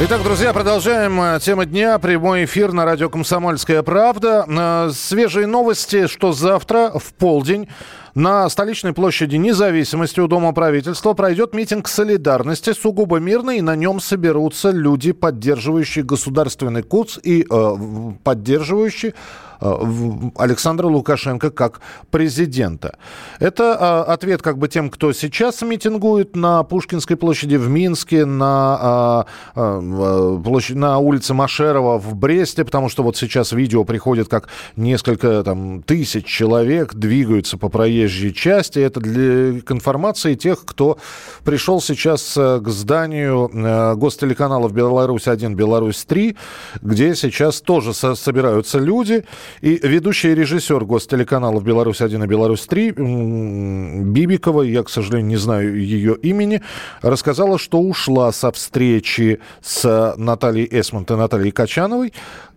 Итак, друзья, продолжаем э, тему дня. Прямой эфир на радио «Комсомольская правда». Э, свежие новости, что завтра в полдень на столичной площади независимости у Дома правительства пройдет митинг солидарности, сугубо мирный, и на нем соберутся люди, поддерживающие государственный курс и э, поддерживающие Александра Лукашенко как президента. Это э, ответ как бы тем, кто сейчас митингует на Пушкинской площади в Минске, на, э, на улице Машерова в Бресте, потому что вот сейчас видео приходит, как несколько там, тысяч человек двигаются по проезжей части. Это для информации тех, кто пришел сейчас к зданию гостелеканалов «Беларусь-1», «Беларусь-3», где сейчас тоже собираются люди. И ведущий режиссер гостелеканалов «Беларусь-1» и «Беларусь-3» Бибикова, я, к сожалению, не знаю ее имени, рассказала, что ушла со встречи с Натальей Эсмонт и Натальей Качановой,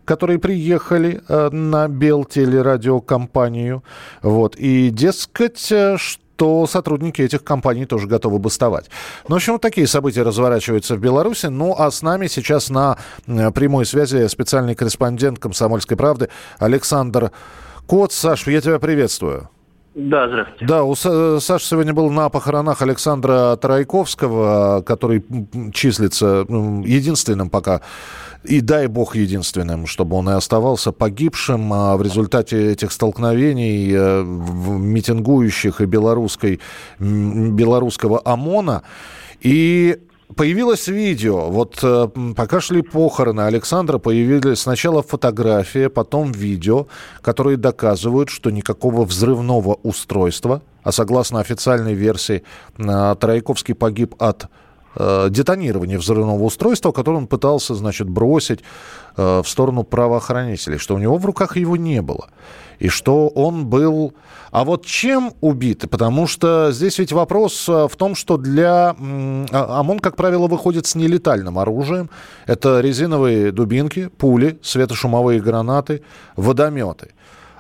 которые приехали э, на Белтелерадиокомпанию. Вот. И, дескать, э, что то сотрудники этих компаний тоже готовы бастовать. Ну, в общем, вот такие события разворачиваются в Беларуси. Ну, а с нами сейчас на э, прямой связи специальный корреспондент «Комсомольской правды» Александр Кот. Саш, я тебя приветствую. Да, здравствуйте. Да, у Саши сегодня был на похоронах Александра Тарайковского, который числится единственным пока и дай бог единственным, чтобы он и оставался погибшим а в результате этих столкновений э, митингующих и белорусской, белорусского ОМОНа. И Появилось видео. Вот э, пока шли похороны Александра, появились сначала фотография, потом видео, которые доказывают, что никакого взрывного устройства, а согласно официальной версии, э, Трояковский погиб от э, детонирования взрывного устройства, которое он пытался, значит, бросить э, в сторону правоохранителей, что у него в руках его не было. И что он был... А вот чем убит? Потому что здесь ведь вопрос э, в том, что для... А, ОМОН, как правило, выходит с нелетальным оружием. Это резиновые дубинки, пули, светошумовые гранаты, водометы.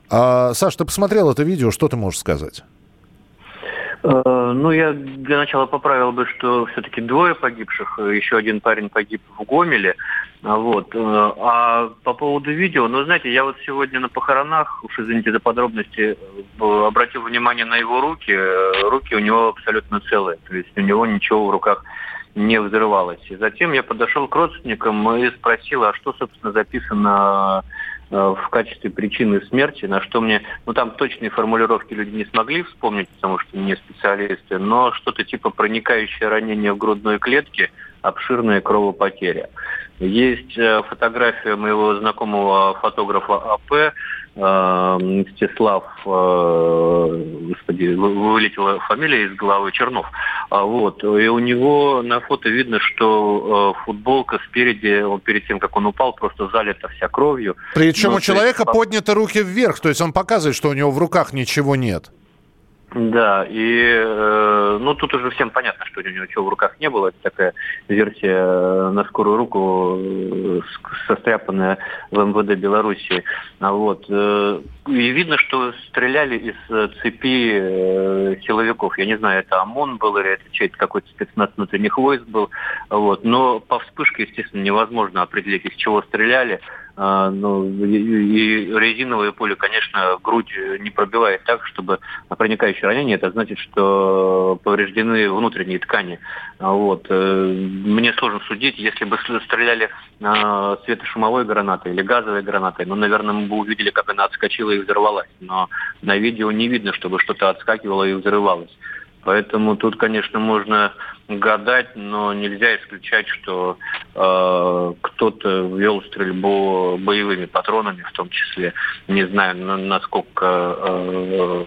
А, Саш, ты посмотрел это видео, что ты можешь сказать? Э, ну, я для начала поправил бы, что все-таки двое погибших, еще один парень погиб в Гомеле. А вот. Э, а по поводу видео, ну, знаете, я вот сегодня на похоронах, уж извините за подробности, э, обратил внимание на его руки. Руки у него абсолютно целые, то есть у него ничего в руках не взрывалось. И затем я подошел к родственникам и спросил, а что, собственно, записано Э, в качестве причины смерти, на что мне, ну там точные формулировки люди не смогли вспомнить, потому что не специалисты, но что-то типа проникающее ранение в грудной клетке, обширная кровопотеря. Есть э, фотография моего знакомого фотографа АП, э, Мстислав, господи, вылетела фамилия из головы, Чернов. А вот, и у него на фото видно, что футболка спереди, он перед тем, как он упал, просто залита вся кровью. Причем ну, у человека есть... подняты руки вверх, то есть он показывает, что у него в руках ничего нет. Да, и э, ну тут уже всем понятно, что у него ничего в руках не было. Это такая версия э, на скорую руку, э, состряпанная в МВД Беларуси. А вот. И видно, что стреляли из цепи силовиков. Я не знаю, это ОМОН был или это чей-то какой-то спецназ внутренних войск был. Вот. Но по вспышке, естественно, невозможно определить, из чего стреляли. А, ну, и, резиновое поле, конечно, грудь не пробивает так, чтобы проникающее ранение, это значит, что повреждены внутренние ткани. А вот. Э, мне сложно судить, если бы стреляли светошумовой гранатой или газовой гранатой, ну, наверное, мы бы увидели, как она отскочила и взорвалась. Но на видео не видно, чтобы что-то отскакивало и взрывалось. Поэтому тут, конечно, можно гадать, но нельзя исключать, что э, кто-то вел стрельбу боевыми патронами, в том числе. Не знаю, насколько э,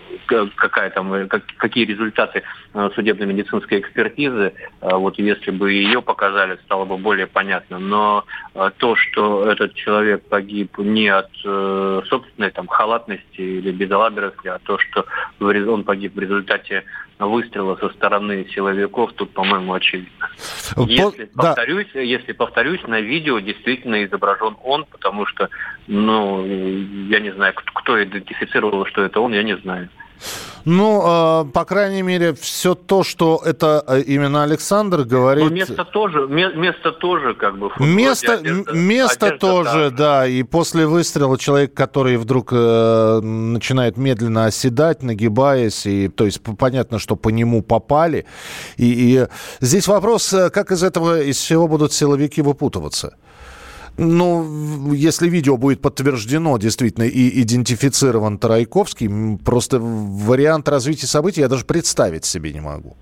какая там, как, какие результаты э, судебно-медицинской экспертизы. Э, вот если бы ее показали, стало бы более понятно. Но э, то, что этот человек погиб не от э, собственной там халатности или безалаберности, а то, что он погиб в результате выстрела со стороны силовиков, тут, по-моему, очевидно. Если, да. повторюсь, если повторюсь, на видео действительно изображен он, потому что, ну, я не знаю, кто идентифицировал, что это он, я не знаю. Ну, э, по крайней мере, все то, что это э, именно Александр говорит... Но место тоже, место тоже как бы... Место, одежда, место одежда, тоже, да. да. И после выстрела человек, который вдруг э, начинает медленно оседать, нагибаясь, и то есть понятно, что по нему попали. И, и здесь вопрос, э, как из этого, из всего будут силовики выпутываться? Ну, если видео будет подтверждено действительно и идентифицирован Тарайковский, просто вариант развития событий я даже представить себе не могу.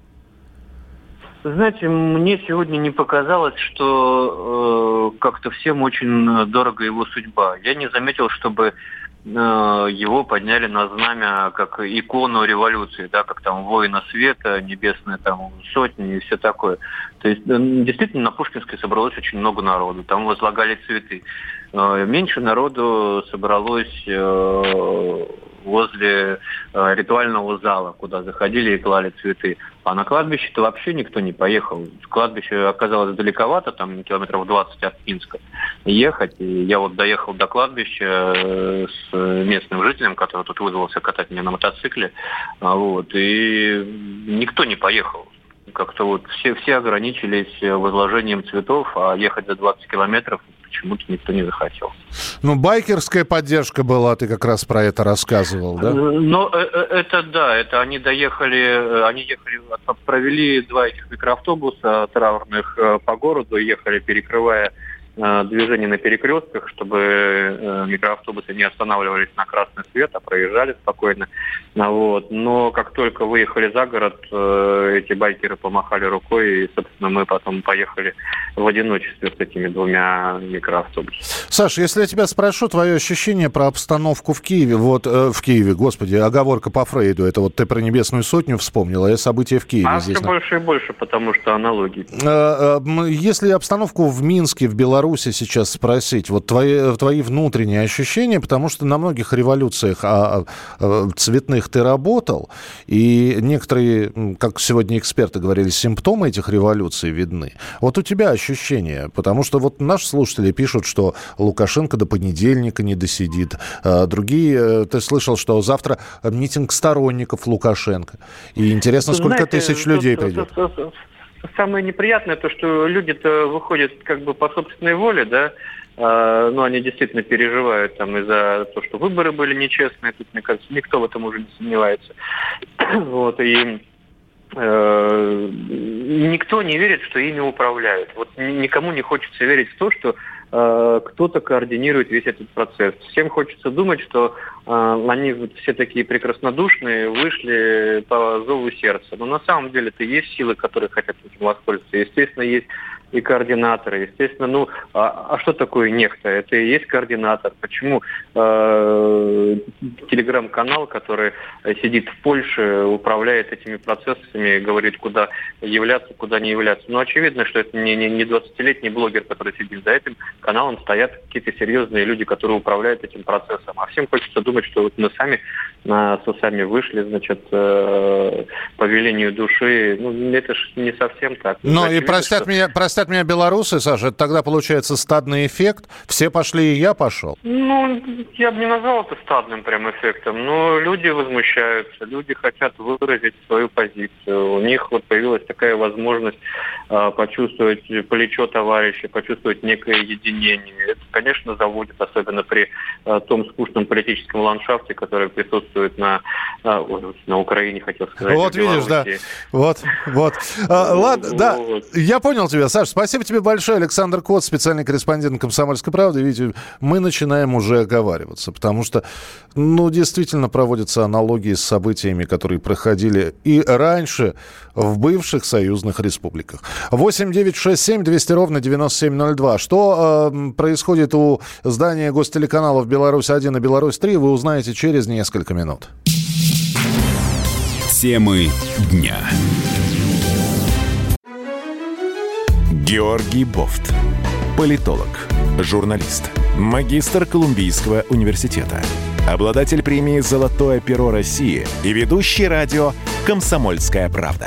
Знаете, мне сегодня не показалось, что э, как-то всем очень дорого его судьба. Я не заметил, чтобы Э, его подняли на знамя как икону революции, да, как там воина света, небесная там сотни и все такое. То есть действительно на Пушкинской собралось очень много народу, там возлагали цветы. Э, меньше народу собралось э, возле э, ритуального зала, куда заходили и клали цветы. А на кладбище-то вообще никто не поехал. Кладбище оказалось далековато, там километров 20 от Пинска ехать. И я вот доехал до кладбища э, с местным жителем, который тут вызвался катать меня на мотоцикле. А вот, и никто не поехал как-то вот все, все ограничились возложением цветов, а ехать за 20 километров почему-то никто не захотел. Ну, байкерская поддержка была, ты как раз про это рассказывал, да? Ну, это да, это они доехали, они ехали, провели два этих микроавтобуса траурных по городу, ехали, перекрывая движение на перекрестках, чтобы э, микроавтобусы не останавливались на красный свет, а проезжали спокойно. Вот. Но как только выехали за город, э, эти байкеры помахали рукой, и, собственно, мы потом поехали в одиночестве с этими двумя микроавтобусами. Саша, если я тебя спрошу твое ощущение про обстановку в Киеве, вот э, в Киеве, господи, оговорка по Фрейду, это вот ты про Небесную Сотню вспомнила, а события в Киеве а здесь. все больше и больше, потому что аналогии. Если обстановку в Минске, в Беларуси, Беларуси сейчас спросить, вот твои, твои внутренние ощущения, потому что на многих революциях а, а, цветных ты работал, и некоторые, как сегодня эксперты говорили, симптомы этих революций видны. Вот у тебя ощущения, потому что вот наши слушатели пишут, что Лукашенко до понедельника не досидит, а другие, э, ты слышал, что завтра митинг сторонников Лукашенко, и интересно, сколько Знаете, тысяч людей придет самое неприятное то, что люди-то выходят как бы по собственной воле, да, э, ну, они действительно переживают там из-за того, что выборы были нечестные, тут, мне кажется, никто в этом уже не сомневается. вот, и э, никто не верит, что ими управляют. Вот никому не хочется верить в то, что кто-то координирует весь этот процесс. Всем хочется думать, что э, они вот все такие прекраснодушные, вышли по зову сердца. Но на самом деле это есть силы, которые хотят этим воспользоваться. Естественно, есть и координаторы. Естественно, ну, а, а что такое нехта? Это и есть координатор. Почему э, телеграм-канал, который сидит в Польше, управляет этими процессами, говорит, куда являться, куда не являться? Ну, очевидно, что это не, не, не 20-летний блогер, который сидит за этим каналом, стоят какие-то серьезные люди, которые управляют этим процессом. А всем хочется думать, что вот мы сами э, с усами вышли, значит, э, по велению души. Ну, это же не совсем так. Ну, и простят что... меня, простят простят меня белорусы, Саша, это тогда получается стадный эффект. Все пошли, и я пошел. Ну, я бы не назвал это стадным прям эффектом, но люди возмущаются, люди хотят выразить свою позицию. У них вот появилась такая возможность э, почувствовать плечо товарища, почувствовать некое единение. Это, конечно, заводит, особенно при э, том скучном политическом ландшафте, который присутствует на, э, на Украине, хотел сказать. Вот видишь, да. Вот, вот. А, ладно, да, я понял тебя. Саш, спасибо тебе большое. Александр Кот, специальный корреспондент «Комсомольской правды». Видите, мы начинаем уже оговариваться, потому что, ну, действительно проводятся аналогии с событиями, которые проходили и раньше в бывших союзных республиках. 8 9 6 7 200 ровно 9702. Что э, происходит у здания гостелеканалов «Беларусь-1» и «Беларусь-3» вы узнаете через несколько минут. Темы дня. Георгий Бофт. Политолог, журналист, магистр Колумбийского университета, обладатель премии «Золотое перо России» и ведущий радио «Комсомольская правда».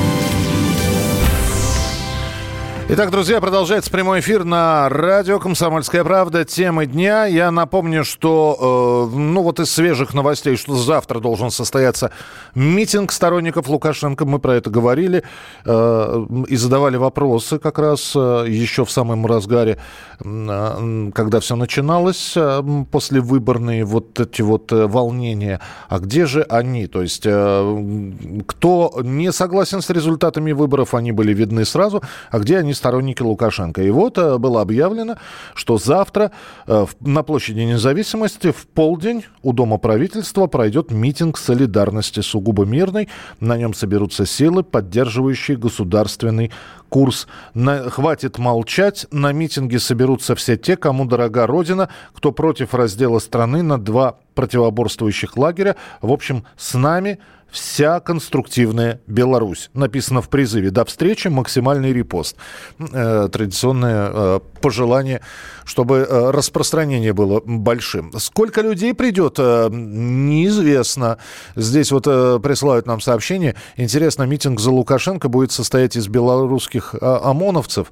Итак, друзья, продолжается прямой эфир на радио «Комсомольская правда». Темы дня. Я напомню, что, э, ну вот из свежих новостей, что завтра должен состояться митинг сторонников Лукашенко. Мы про это говорили э, и задавали вопросы как раз э, еще в самом разгаре, э, когда все начиналось, э, после выборные вот эти вот э, волнения. А где же они? То есть, э, кто не согласен с результатами выборов, они были видны сразу, а где они сторонники Лукашенко. И вот э, было объявлено, что завтра э, на площади независимости в полдень у Дома правительства пройдет митинг солидарности сугубо мирный. На нем соберутся силы, поддерживающие государственный курс. На, хватит молчать. На митинге соберутся все те, кому дорога Родина, кто против раздела страны на два противоборствующих лагеря. В общем, с нами вся конструктивная Беларусь. Написано в призыве. До встречи, максимальный репост. Э, традиционное э, пожелание, чтобы э, распространение было большим. Сколько людей придет, неизвестно. Здесь вот присылают нам сообщение. Интересно, митинг за Лукашенко будет состоять из белорусских ОМОНовцев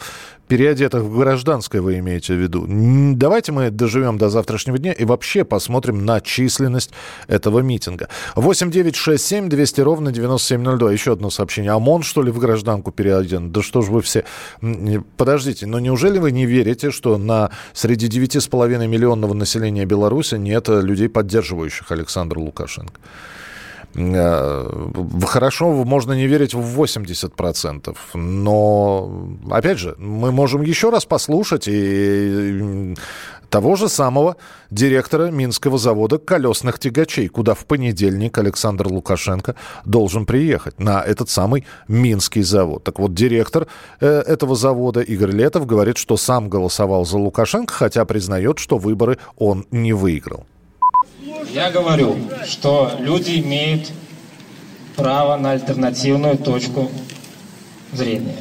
переодетых в гражданское вы имеете в виду. Давайте мы доживем до завтрашнего дня и вообще посмотрим на численность этого митинга. 8 9 6 7 200 ровно 9702. Еще одно сообщение. ОМОН, что ли, в гражданку переоден? Да что ж вы все... Подождите, но неужели вы не верите, что на среди 9,5 миллионного населения Беларуси нет людей, поддерживающих Александра Лукашенко? Э, хорошо, можно не верить в 80%, но, опять же, мы можем еще раз послушать и того же самого директора Минского завода колесных тягачей, куда в понедельник Александр Лукашенко должен приехать на этот самый Минский завод. Так вот, директор э, этого завода Игорь Летов говорит, что сам голосовал за Лукашенко, хотя признает, что выборы он не выиграл. Я говорю, что люди имеют право на альтернативную точку зрения.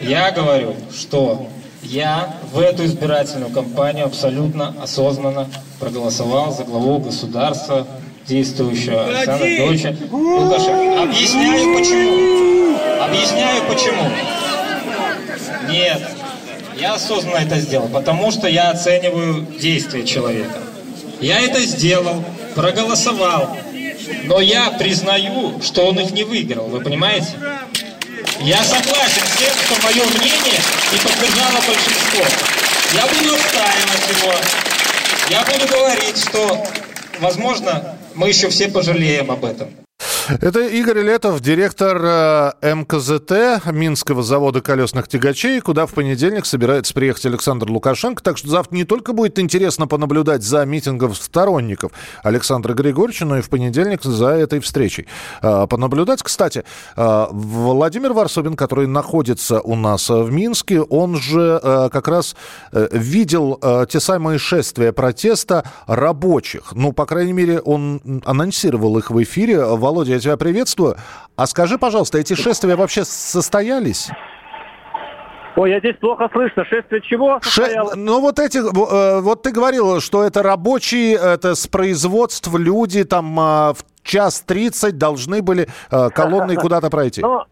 Я говорю, что я в эту избирательную кампанию абсолютно осознанно проголосовал за главу государства, действующего Александра Георгиевича Лукашенко. Объясняю почему. Объясняю почему. Нет, я осознанно это сделал, потому что я оцениваю действия человека. Я это сделал, проголосовал, но я признаю, что он их не выиграл, вы понимаете? Я согласен с тем, что мое мнение не поддержало большинство. Я буду отстаивать его. Я буду говорить, что, возможно, мы еще все пожалеем об этом. Это Игорь Летов, директор э, МКЗТ Минского завода колесных тягачей, куда в понедельник собирается приехать Александр Лукашенко. Так что завтра не только будет интересно понаблюдать за митингом сторонников Александра Григорьевича, но и в понедельник за этой встречей. Э, понаблюдать, кстати, э, Владимир Варсобин, который находится у нас в Минске, он же как раз видел те самые шествия протеста рабочих. Ну, по крайней мере, он анонсировал их в эфире. Володя, тебя приветствую. А скажи, пожалуйста, эти шествия вообще состоялись? Ой, я здесь плохо слышно. Шествие чего Ше... Ну, вот эти... Э, вот ты говорил, что это рабочие, это с производств люди там э, в час тридцать должны были э, колонной куда-то пройти. Ну,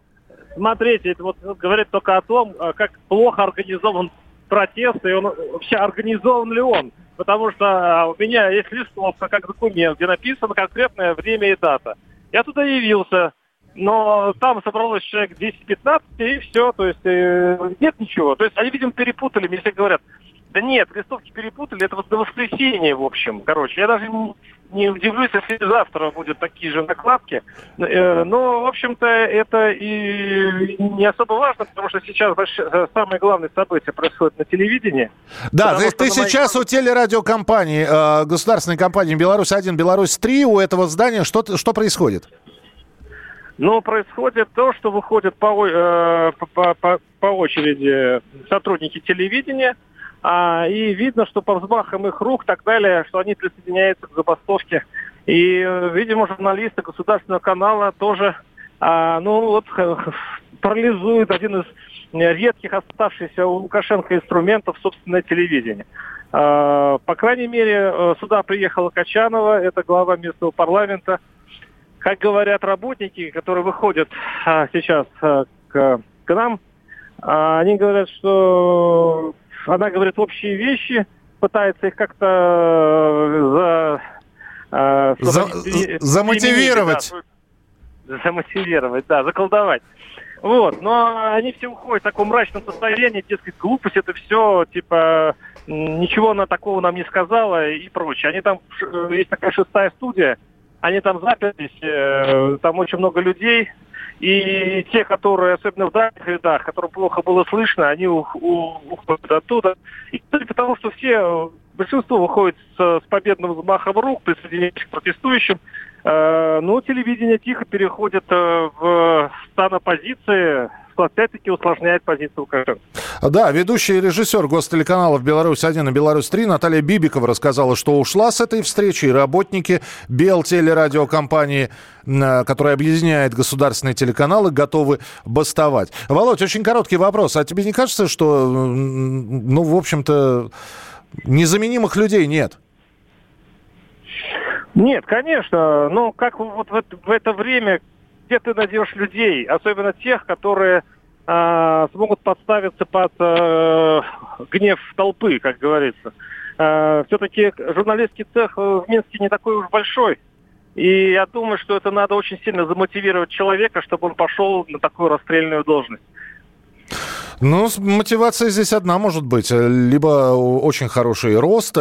смотрите, это вот говорит только о том, как плохо организован протест, и он вообще организован ли он. Потому что у меня есть листовка как документ, где написано конкретное время и дата. Я туда явился, но там собралось человек 10-15, и все, то есть э, нет ничего. То есть они, видимо, перепутали, мне все говорят, да нет, листовки перепутали, это вот до воскресенья, в общем, короче. Я даже не, удивлюсь, если завтра будут такие же накладки. Э, но, в общем-то, это и не особо важно, потому что сейчас э, самое главное событие происходит на телевидении. Да, ты, ты сейчас моей... у телерадиокомпании, э, государственной компании «Беларусь-1», «Беларусь-3», у этого здания что, что происходит? Но происходит то, что выходят по, э, по, по, по очереди сотрудники телевидения, а, и видно, что по взмахам их рук так далее, что они присоединяются к забастовке. И, э, видимо, журналисты государственного канала тоже, а, ну вот, парализуют один из редких оставшихся у Лукашенко инструментов собственное телевидение. А, по крайней мере, э, сюда приехала Качанова, это глава местного парламента. Как говорят работники, которые выходят а, сейчас а, к, к нам, они говорят, что она говорит общие вещи, пытается их как-то за, за, замотивировать. Да, замотивировать, да, заколдовать. Вот, но они все уходят в таком мрачном состоянии, дескать, глупость, это все, типа, ничего она такого нам не сказала и прочее. Они там, э, есть такая шестая студия, они там заперлись, э, там очень много людей, и те, которые, особенно в дальних рядах, которым плохо было слышно, они уходят оттуда. И потому что все, большинство выходит с, с победным взмахом рук, присоединяясь к протестующим, Э, ну, телевидение тихо переходит э, в стан оппозиции, что опять-таки усложняет позицию Лукашенко. Да, ведущий и режиссер гостелеканалов «Беларусь-1» и «Беларусь-3» Наталья Бибикова рассказала, что ушла с этой встречи, и работники Белтелерадиокомпании, э, которая объединяет государственные телеканалы, готовы бастовать. Володь, очень короткий вопрос. А тебе не кажется, что, ну, в общем-то, незаменимых людей нет? Нет, конечно. Ну, как вот в это время, где ты найдешь людей, особенно тех, которые э, смогут подставиться под э, гнев толпы, как говорится. Э, все-таки журналистский цех в Минске не такой уж большой. И я думаю, что это надо очень сильно замотивировать человека, чтобы он пошел на такую расстрельную должность. Ну, мотивация здесь одна может быть. Либо очень хороший рост,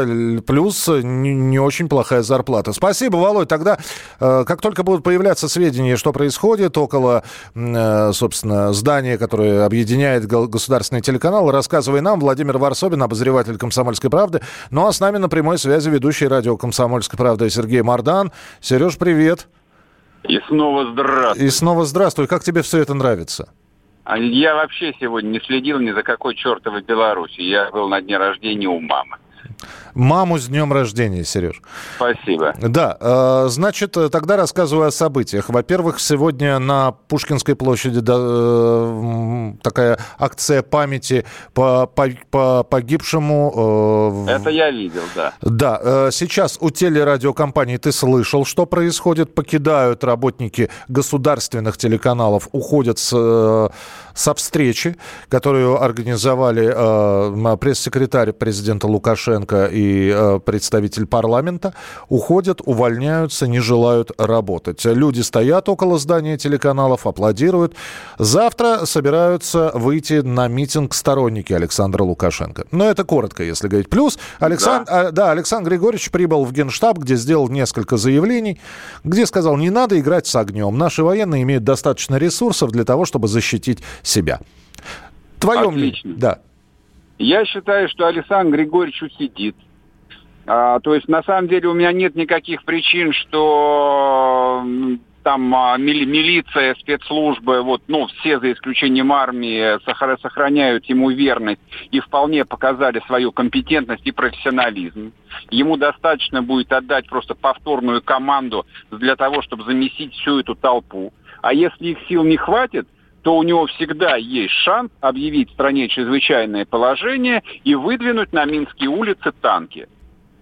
плюс не, не очень плохая зарплата. Спасибо, Володь. Тогда, э, как только будут появляться сведения, что происходит около, э, собственно, здания, которое объединяет государственный телеканал, рассказывай нам. Владимир Варсобин, обозреватель «Комсомольской правды». Ну, а с нами на прямой связи ведущий радио «Комсомольская правда» Сергей Мардан. Сереж, привет. И снова здравствуй. И снова здравствуй. Как тебе все это нравится? А я вообще сегодня не следил ни за какой чертовой Беларуси. Я был на дне рождения у мамы. Маму с днем рождения, Сереж. Спасибо. Да, э, значит, тогда рассказываю о событиях. Во-первых, сегодня на Пушкинской площади э, такая акция памяти по, по, по погибшему. Э, Это я видел, да. Да, сейчас у телерадиокомпании ты слышал, что происходит. Покидают работники государственных телеканалов, уходят с со встречи, которую организовали э, пресс-секретарь президента Лукашенко и э, представитель парламента, уходят, увольняются, не желают работать. Люди стоят около здания телеканалов, аплодируют. Завтра собираются выйти на митинг сторонники Александра Лукашенко. Но это коротко, если говорить. Плюс Александр, да. А, да, Александр Григорьевич прибыл в Генштаб, где сделал несколько заявлений, где сказал, не надо играть с огнем. Наши военные имеют достаточно ресурсов для того, чтобы защитить себя. Твое Отлично. Да. Я считаю, что Александр Григорьевич усидит. А, то есть, на самом деле, у меня нет никаких причин, что там а, мили, милиция, спецслужбы, вот, ну, все за исключением армии сохраняют ему верность и вполне показали свою компетентность и профессионализм. Ему достаточно будет отдать просто повторную команду для того, чтобы замесить всю эту толпу. А если их сил не хватит, то у него всегда есть шанс объявить стране чрезвычайное положение и выдвинуть на Минские улицы танки.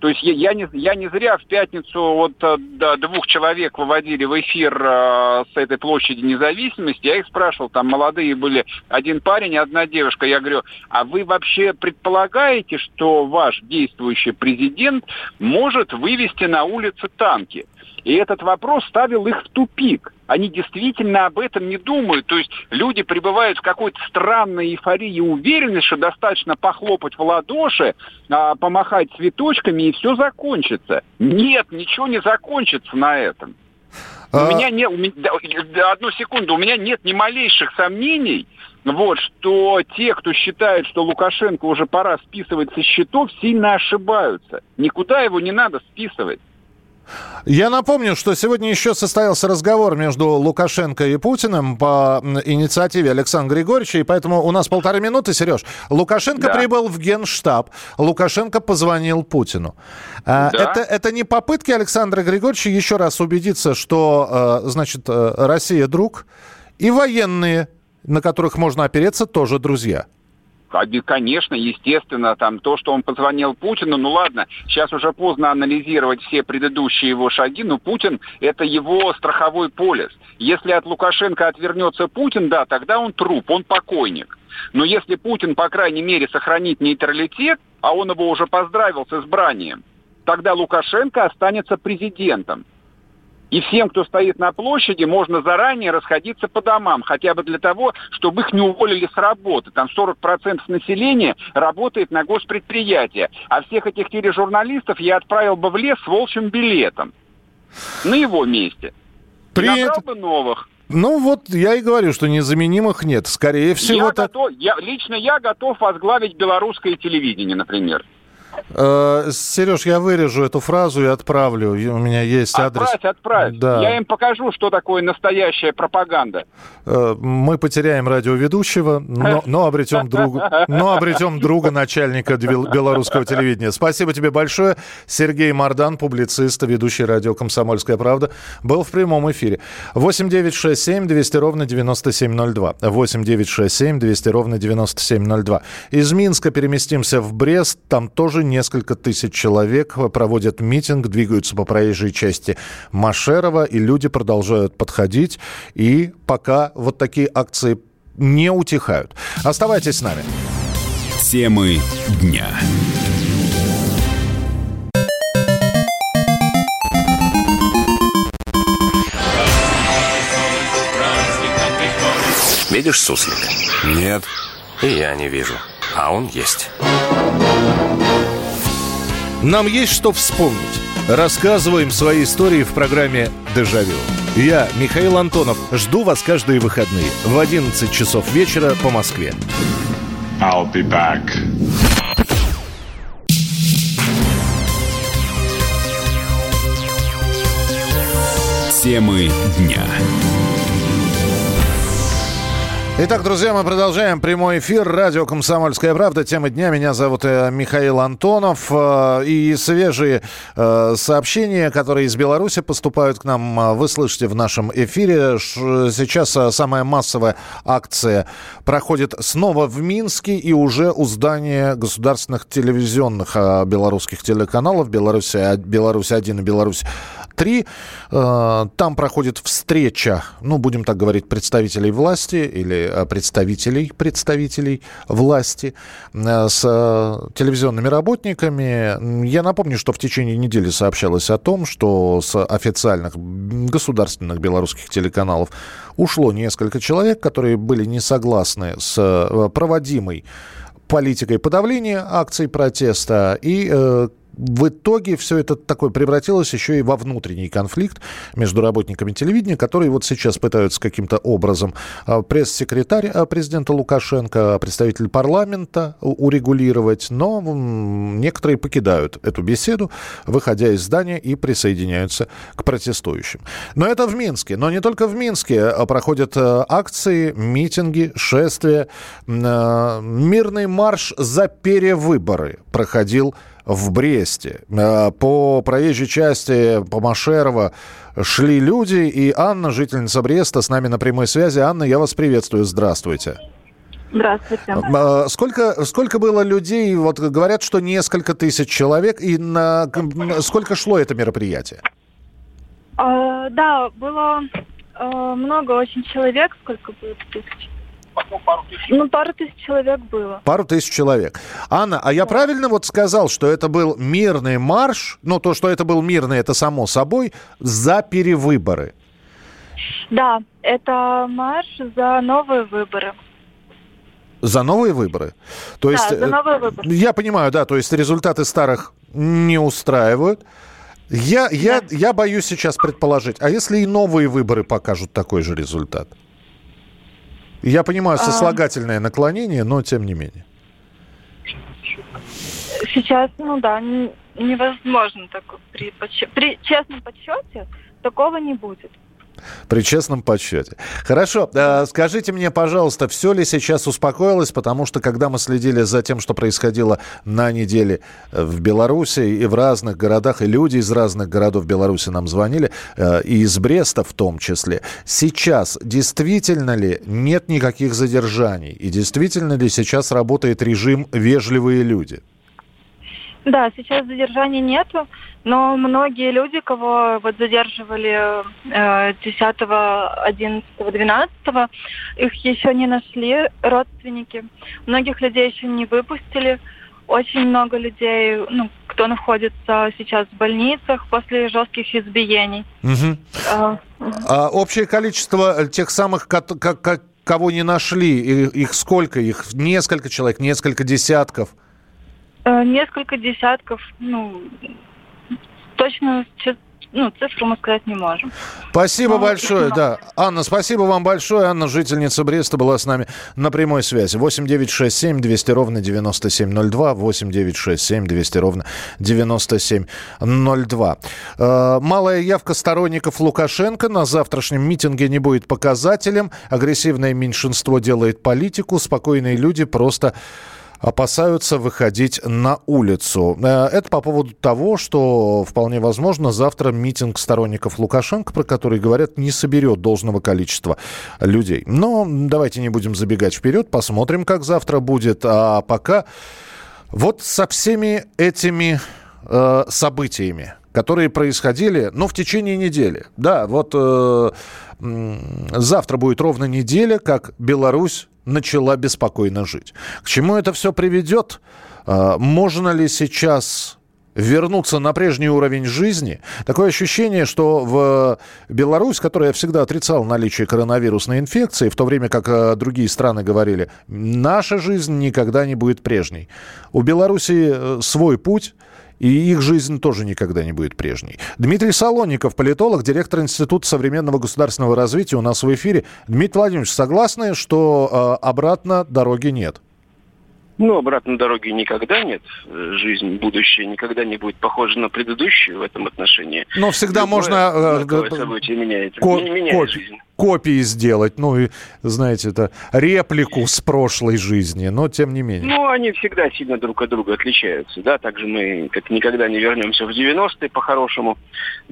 То есть я, я, не, я не зря в пятницу вот э, да, двух человек выводили в эфир э, с этой площади независимости. Я их спрашивал, там молодые были один парень и одна девушка. Я говорю, а вы вообще предполагаете, что ваш действующий президент может вывести на улицы танки? И этот вопрос ставил их в тупик. Они действительно об этом не думают. То есть люди пребывают в какой-то странной эйфории уверенности, что достаточно похлопать в ладоши, а, помахать цветочками, и все закончится. Нет, ничего не закончится на этом. У а меня нет, у меня, одну секунду, у меня нет ни малейших сомнений, вот, что те, кто считает, что Лукашенко уже пора списывать со счетов, сильно ошибаются. Никуда его не надо списывать. Я напомню, что сегодня еще состоялся разговор между Лукашенко и Путиным по инициативе Александра Григорьевича, и поэтому у нас полторы минуты, Сереж. Лукашенко да. прибыл в Генштаб, Лукашенко позвонил Путину. А, да. Это, это не попытки Александра Григорьевича еще раз убедиться, что, э, значит, э, Россия друг, и военные, на которых можно опереться, тоже друзья. Конечно, естественно, там то, что он позвонил Путину, ну ладно, сейчас уже поздно анализировать все предыдущие его шаги, но Путин – это его страховой полис. Если от Лукашенко отвернется Путин, да, тогда он труп, он покойник. Но если Путин, по крайней мере, сохранит нейтралитет, а он его уже поздравил с избранием, тогда Лукашенко останется президентом. И всем, кто стоит на площади, можно заранее расходиться по домам, хотя бы для того, чтобы их не уволили с работы. Там 40% населения работает на госпредприятие. А всех этих тележурналистов я отправил бы в лес с волчьим билетом. На его месте. При... Набрал бы новых. Ну вот я и говорю, что незаменимых нет. Скорее всего... Я так... готов, я, лично я готов возглавить белорусское телевидение, например. Э, Сереж, я вырежу эту фразу и отправлю. У меня есть адрес. Отправь, отправь. Да. Я им покажу, что такое настоящая пропаганда. Э, мы потеряем радиоведущего, но, но, обретем, друга, но обретем друга начальника белорусского телевидения. Спасибо тебе большое. Сергей Мардан, публицист, ведущий радио «Комсомольская правда», был в прямом эфире. 8 9 6 7 200 ровно 9702. 8 9 6 7 200 ровно 9702. Из Минска переместимся в Брест. Там тоже несколько тысяч человек проводят митинг, двигаются по проезжей части Машерова, и люди продолжают подходить. И пока вот такие акции не утихают. Оставайтесь с нами. Темы дня. Видишь суслика? Нет. И я не вижу. А он есть. Нам есть что вспомнить. Рассказываем свои истории в программе «Дежавю». Я, Михаил Антонов, жду вас каждые выходные в 11 часов вечера по Москве. I'll be back. Темы дня. Итак, друзья, мы продолжаем прямой эфир. Радио «Комсомольская правда». Тема дня. Меня зовут э, Михаил Антонов. Э, и свежие э, сообщения, которые из Беларуси поступают к нам, вы слышите в нашем эфире. Сейчас самая массовая акция проходит снова в Минске и уже у здания государственных телевизионных белорусских телеканалов «Беларусь», «Беларусь-1» и «Беларусь 3. Э, там проходит встреча, ну, будем так говорить, представителей власти или э, представителей представителей власти э, с телевизионными работниками. Я напомню, что в течение недели сообщалось о том, что с официальных государственных белорусских телеканалов ушло несколько человек, которые были не согласны с проводимой политикой подавления акций протеста и в итоге все это такое превратилось еще и во внутренний конфликт между работниками телевидения, которые вот сейчас пытаются каким-то образом а, пресс-секретарь а, президента Лукашенко, представитель парламента урегулировать, но некоторые покидают эту беседу, выходя из здания и присоединяются к протестующим. Но это в Минске. Но не только в Минске а, проходят акции, митинги, шествия. Мирный марш за перевыборы проходил в Бресте. Э, по проезжей части, по Машерова шли люди, и Анна, жительница Бреста, с нами на прямой связи. Анна, я вас приветствую, здравствуйте. Здравствуйте. Э, сколько, сколько было людей? Вот говорят, что несколько тысяч человек. И на сколько шло это мероприятие? А, да, было а, много очень человек. Сколько было тысяч? Пару тысяч. Ну, пару тысяч человек было. Пару тысяч человек. Анна, а я да. правильно вот сказал, что это был мирный марш, ну, то, что это был мирный, это само собой, за перевыборы? Да, это марш за новые выборы. За новые выборы? То есть, да, за новые выборы. Я понимаю, да, то есть результаты старых не устраивают. Я, я, я боюсь сейчас предположить, а если и новые выборы покажут такой же результат? Я понимаю, сослагательное наклонение, но тем не менее. Сейчас, ну да, невозможно такое при, при честном подсчете такого не будет. При честном подсчете. Хорошо. Э, скажите мне, пожалуйста, все ли сейчас успокоилось? Потому что, когда мы следили за тем, что происходило на неделе э, в Беларуси и в разных городах, и люди из разных городов Беларуси нам звонили, э, и из Бреста в том числе, сейчас действительно ли нет никаких задержаний? И действительно ли сейчас работает режим «вежливые люди»? Да, сейчас задержаний нету, но многие люди, кого вот задерживали э, 10, 11, 12, их еще не нашли родственники. Многих людей еще не выпустили. Очень много людей, ну, кто находится сейчас в больницах после жестких избиений. Угу. А, а общее количество тех самых, как, как, кого не нашли, их сколько? Их несколько человек, несколько десятков? Э, несколько десятков, ну, точно ну, цифру мы сказать не можем. Спасибо Но, большое, да. Анна, спасибо вам большое. Анна, жительница Бреста, была с нами на прямой связи. 8 9 6 7 200 ровно 9702. 8 9 6 7 200 ровно 9702. Э, малая явка сторонников Лукашенко на завтрашнем митинге не будет показателем. Агрессивное меньшинство делает политику. Спокойные люди просто опасаются выходить на улицу. Э, это по поводу того, что вполне возможно завтра митинг сторонников Лукашенко, про который говорят, не соберет должного количества людей. Но давайте не будем забегать вперед, посмотрим, как завтра будет. А пока вот со всеми этими э, событиями, которые происходили, ну, в течение недели. Да, вот э, завтра будет ровно неделя, как Беларусь начала беспокойно жить. К чему это все приведет? А, можно ли сейчас вернуться на прежний уровень жизни. Такое ощущение, что в Беларусь, которая всегда отрицала наличие коронавирусной инфекции, в то время как а, другие страны говорили, наша жизнь никогда не будет прежней. У Беларуси э, свой путь, и их жизнь тоже никогда не будет прежней. Дмитрий Солоников, политолог, директор Института современного государственного развития у нас в эфире. Дмитрий Владимирович, согласны, что э, обратно дороги нет? Ну, обратной дороги никогда нет. Жизнь, будущее никогда не будет похожа на предыдущую в этом отношении. Но всегда Любое можно... Э, событие меняет. Ко- меняет жизнь копии сделать, ну и, знаете, это реплику с прошлой жизни, но тем не менее. Ну, они всегда сильно друг от друга отличаются, да, также мы как никогда не вернемся в 90-е по-хорошему,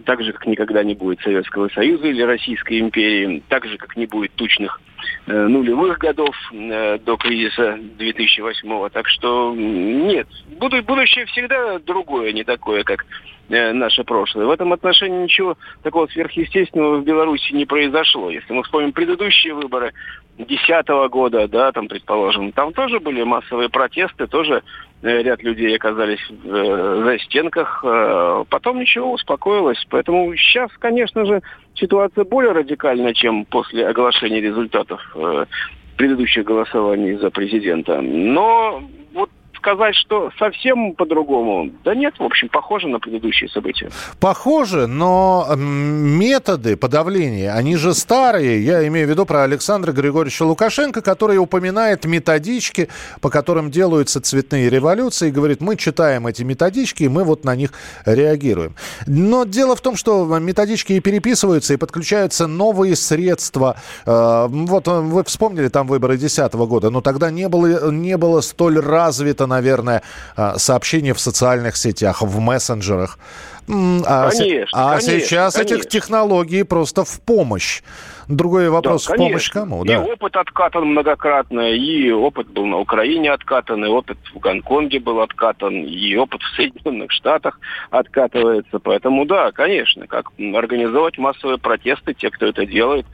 так же, как никогда не будет Советского Союза или Российской империи, так же, как не будет тучных э, нулевых годов э, до кризиса 2008-го, так что нет, будущее всегда другое, не такое, как Э, наше прошлое. В этом отношении ничего такого сверхъестественного в Беларуси не произошло. Если мы вспомним предыдущие выборы 2010 года, да, там, предположим, там тоже были массовые протесты, тоже э, ряд людей оказались э, за стенках. Э, потом ничего, успокоилось. Поэтому сейчас, конечно же, ситуация более радикальная, чем после оглашения результатов э, предыдущих голосований за президента. Но сказать, что совсем по-другому. Да нет, в общем, похоже на предыдущие события. Похоже, но методы подавления, они же старые. Я имею в виду про Александра Григорьевича Лукашенко, который упоминает методички, по которым делаются цветные революции, и говорит, мы читаем эти методички, и мы вот на них реагируем. Но дело в том, что методички и переписываются, и подключаются новые средства. Э, вот вы вспомнили там выборы 2010 года, но тогда не было, не было столь развито, наверное, а, сообщения в социальных сетях, в мессенджерах. А, конечно, а конечно, сейчас конечно. этих технологий просто в помощь. Другой вопрос, да, в помощь кому? И да. опыт откатан многократно, и опыт был на Украине откатан, и опыт в Гонконге был откатан, и опыт в Соединенных Штатах откатывается. Поэтому да, конечно, как организовать массовые протесты, те, кто это делает,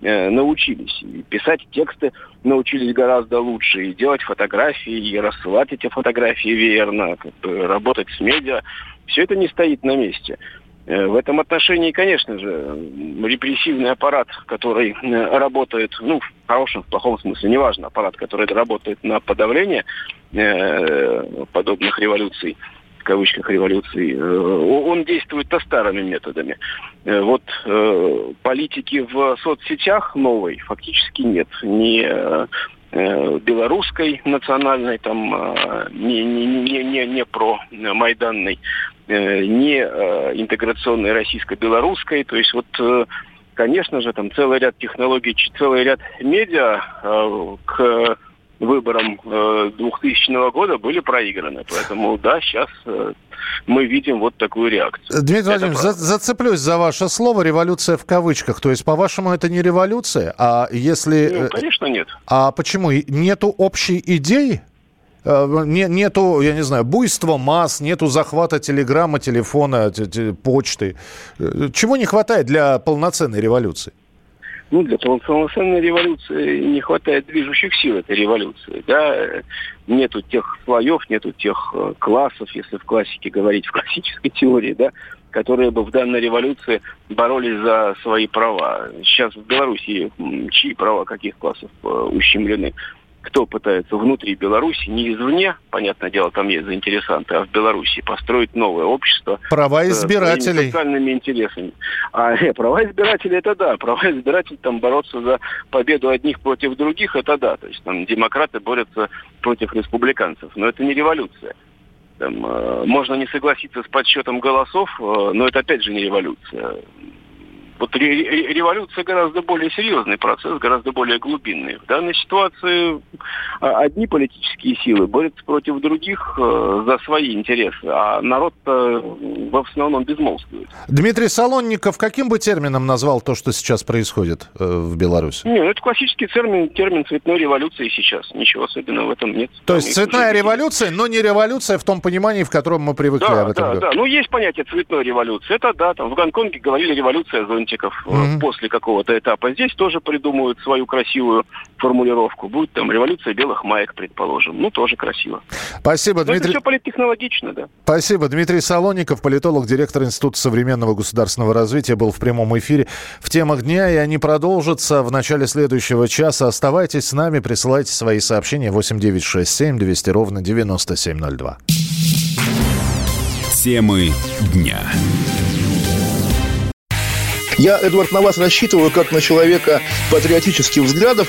научились. И писать тексты научились гораздо лучше. И делать фотографии, и рассылать эти фотографии верно, как бы работать с медиа. Все это не стоит на месте. Э, в этом отношении, конечно же, репрессивный аппарат, который э, работает, ну, в хорошем, в плохом смысле, неважно, аппарат, который работает на подавление э, подобных революций, кавычках революций, э, он действует-то старыми методами. Э, вот э, политики в соцсетях новой фактически нет. Э, белорусской национальной, там не, не, не, не, не про майданной, не интеграционной российско-белорусской. То есть вот, конечно же, там целый ряд технологий, целый ряд медиа к выборам э, 2000 года были проиграны. Поэтому, да, сейчас э, мы видим вот такую реакцию. Дмитрий это Владимирович, за, зацеплюсь за ваше слово «революция» в кавычках. То есть, по-вашему, это не революция? А если... Ну, конечно, нет. А почему? Нету общей идеи? Э, не, нету, я не знаю, буйства масс, нету захвата телеграмма, телефона, почты. Э, чего не хватает для полноценной революции? Ну, для полноценной революции не хватает движущих сил этой революции. Да? Нету тех слоев, нету тех э, классов, если в классике говорить, в классической теории, да, которые бы в данной революции боролись за свои права. Сейчас в Беларуси чьи права каких классов э, ущемлены? Кто пытается внутри Беларуси, не извне, понятное дело, там есть заинтересанты, а в Беларуси построить новое общество. Права избирателей. С социальными интересами. А э, права избирателей это да. Права избирателей там бороться за победу одних против других, это да. То есть там демократы борются против республиканцев. Но это не революция. Там, э, можно не согласиться с подсчетом голосов, э, но это опять же не революция. Вот революция гораздо более серьезный процесс, гораздо более глубинный. В данной ситуации а, одни политические силы борются против других э, за свои интересы, а народ в основном безмолвствует. Дмитрий Солонников каким бы термином назвал то, что сейчас происходит э, в Беларуси? Не, ну это классический термин, термин цветной революции сейчас. Ничего особенного в этом нет. То есть цветная революция, но не революция в том понимании, в котором мы привыкли да, об этом да, говорить. Да, ну есть понятие цветной революции. Это да, там в Гонконге говорили революция зонтиков зонтиков mm-hmm. после какого-то этапа. Здесь тоже придумают свою красивую формулировку. Будет там революция белых маек, предположим. Ну, тоже красиво. Спасибо, Но Дмитрий. Это все политтехнологично, да. Спасибо. Дмитрий Солоников, политолог, директор Института современного государственного развития, был в прямом эфире в темах дня, и они продолжатся в начале следующего часа. Оставайтесь с нами, присылайте свои сообщения 8967 200 ровно 9702. Темы дня. Я, Эдвард, на вас рассчитываю как на человека патриотических взглядов.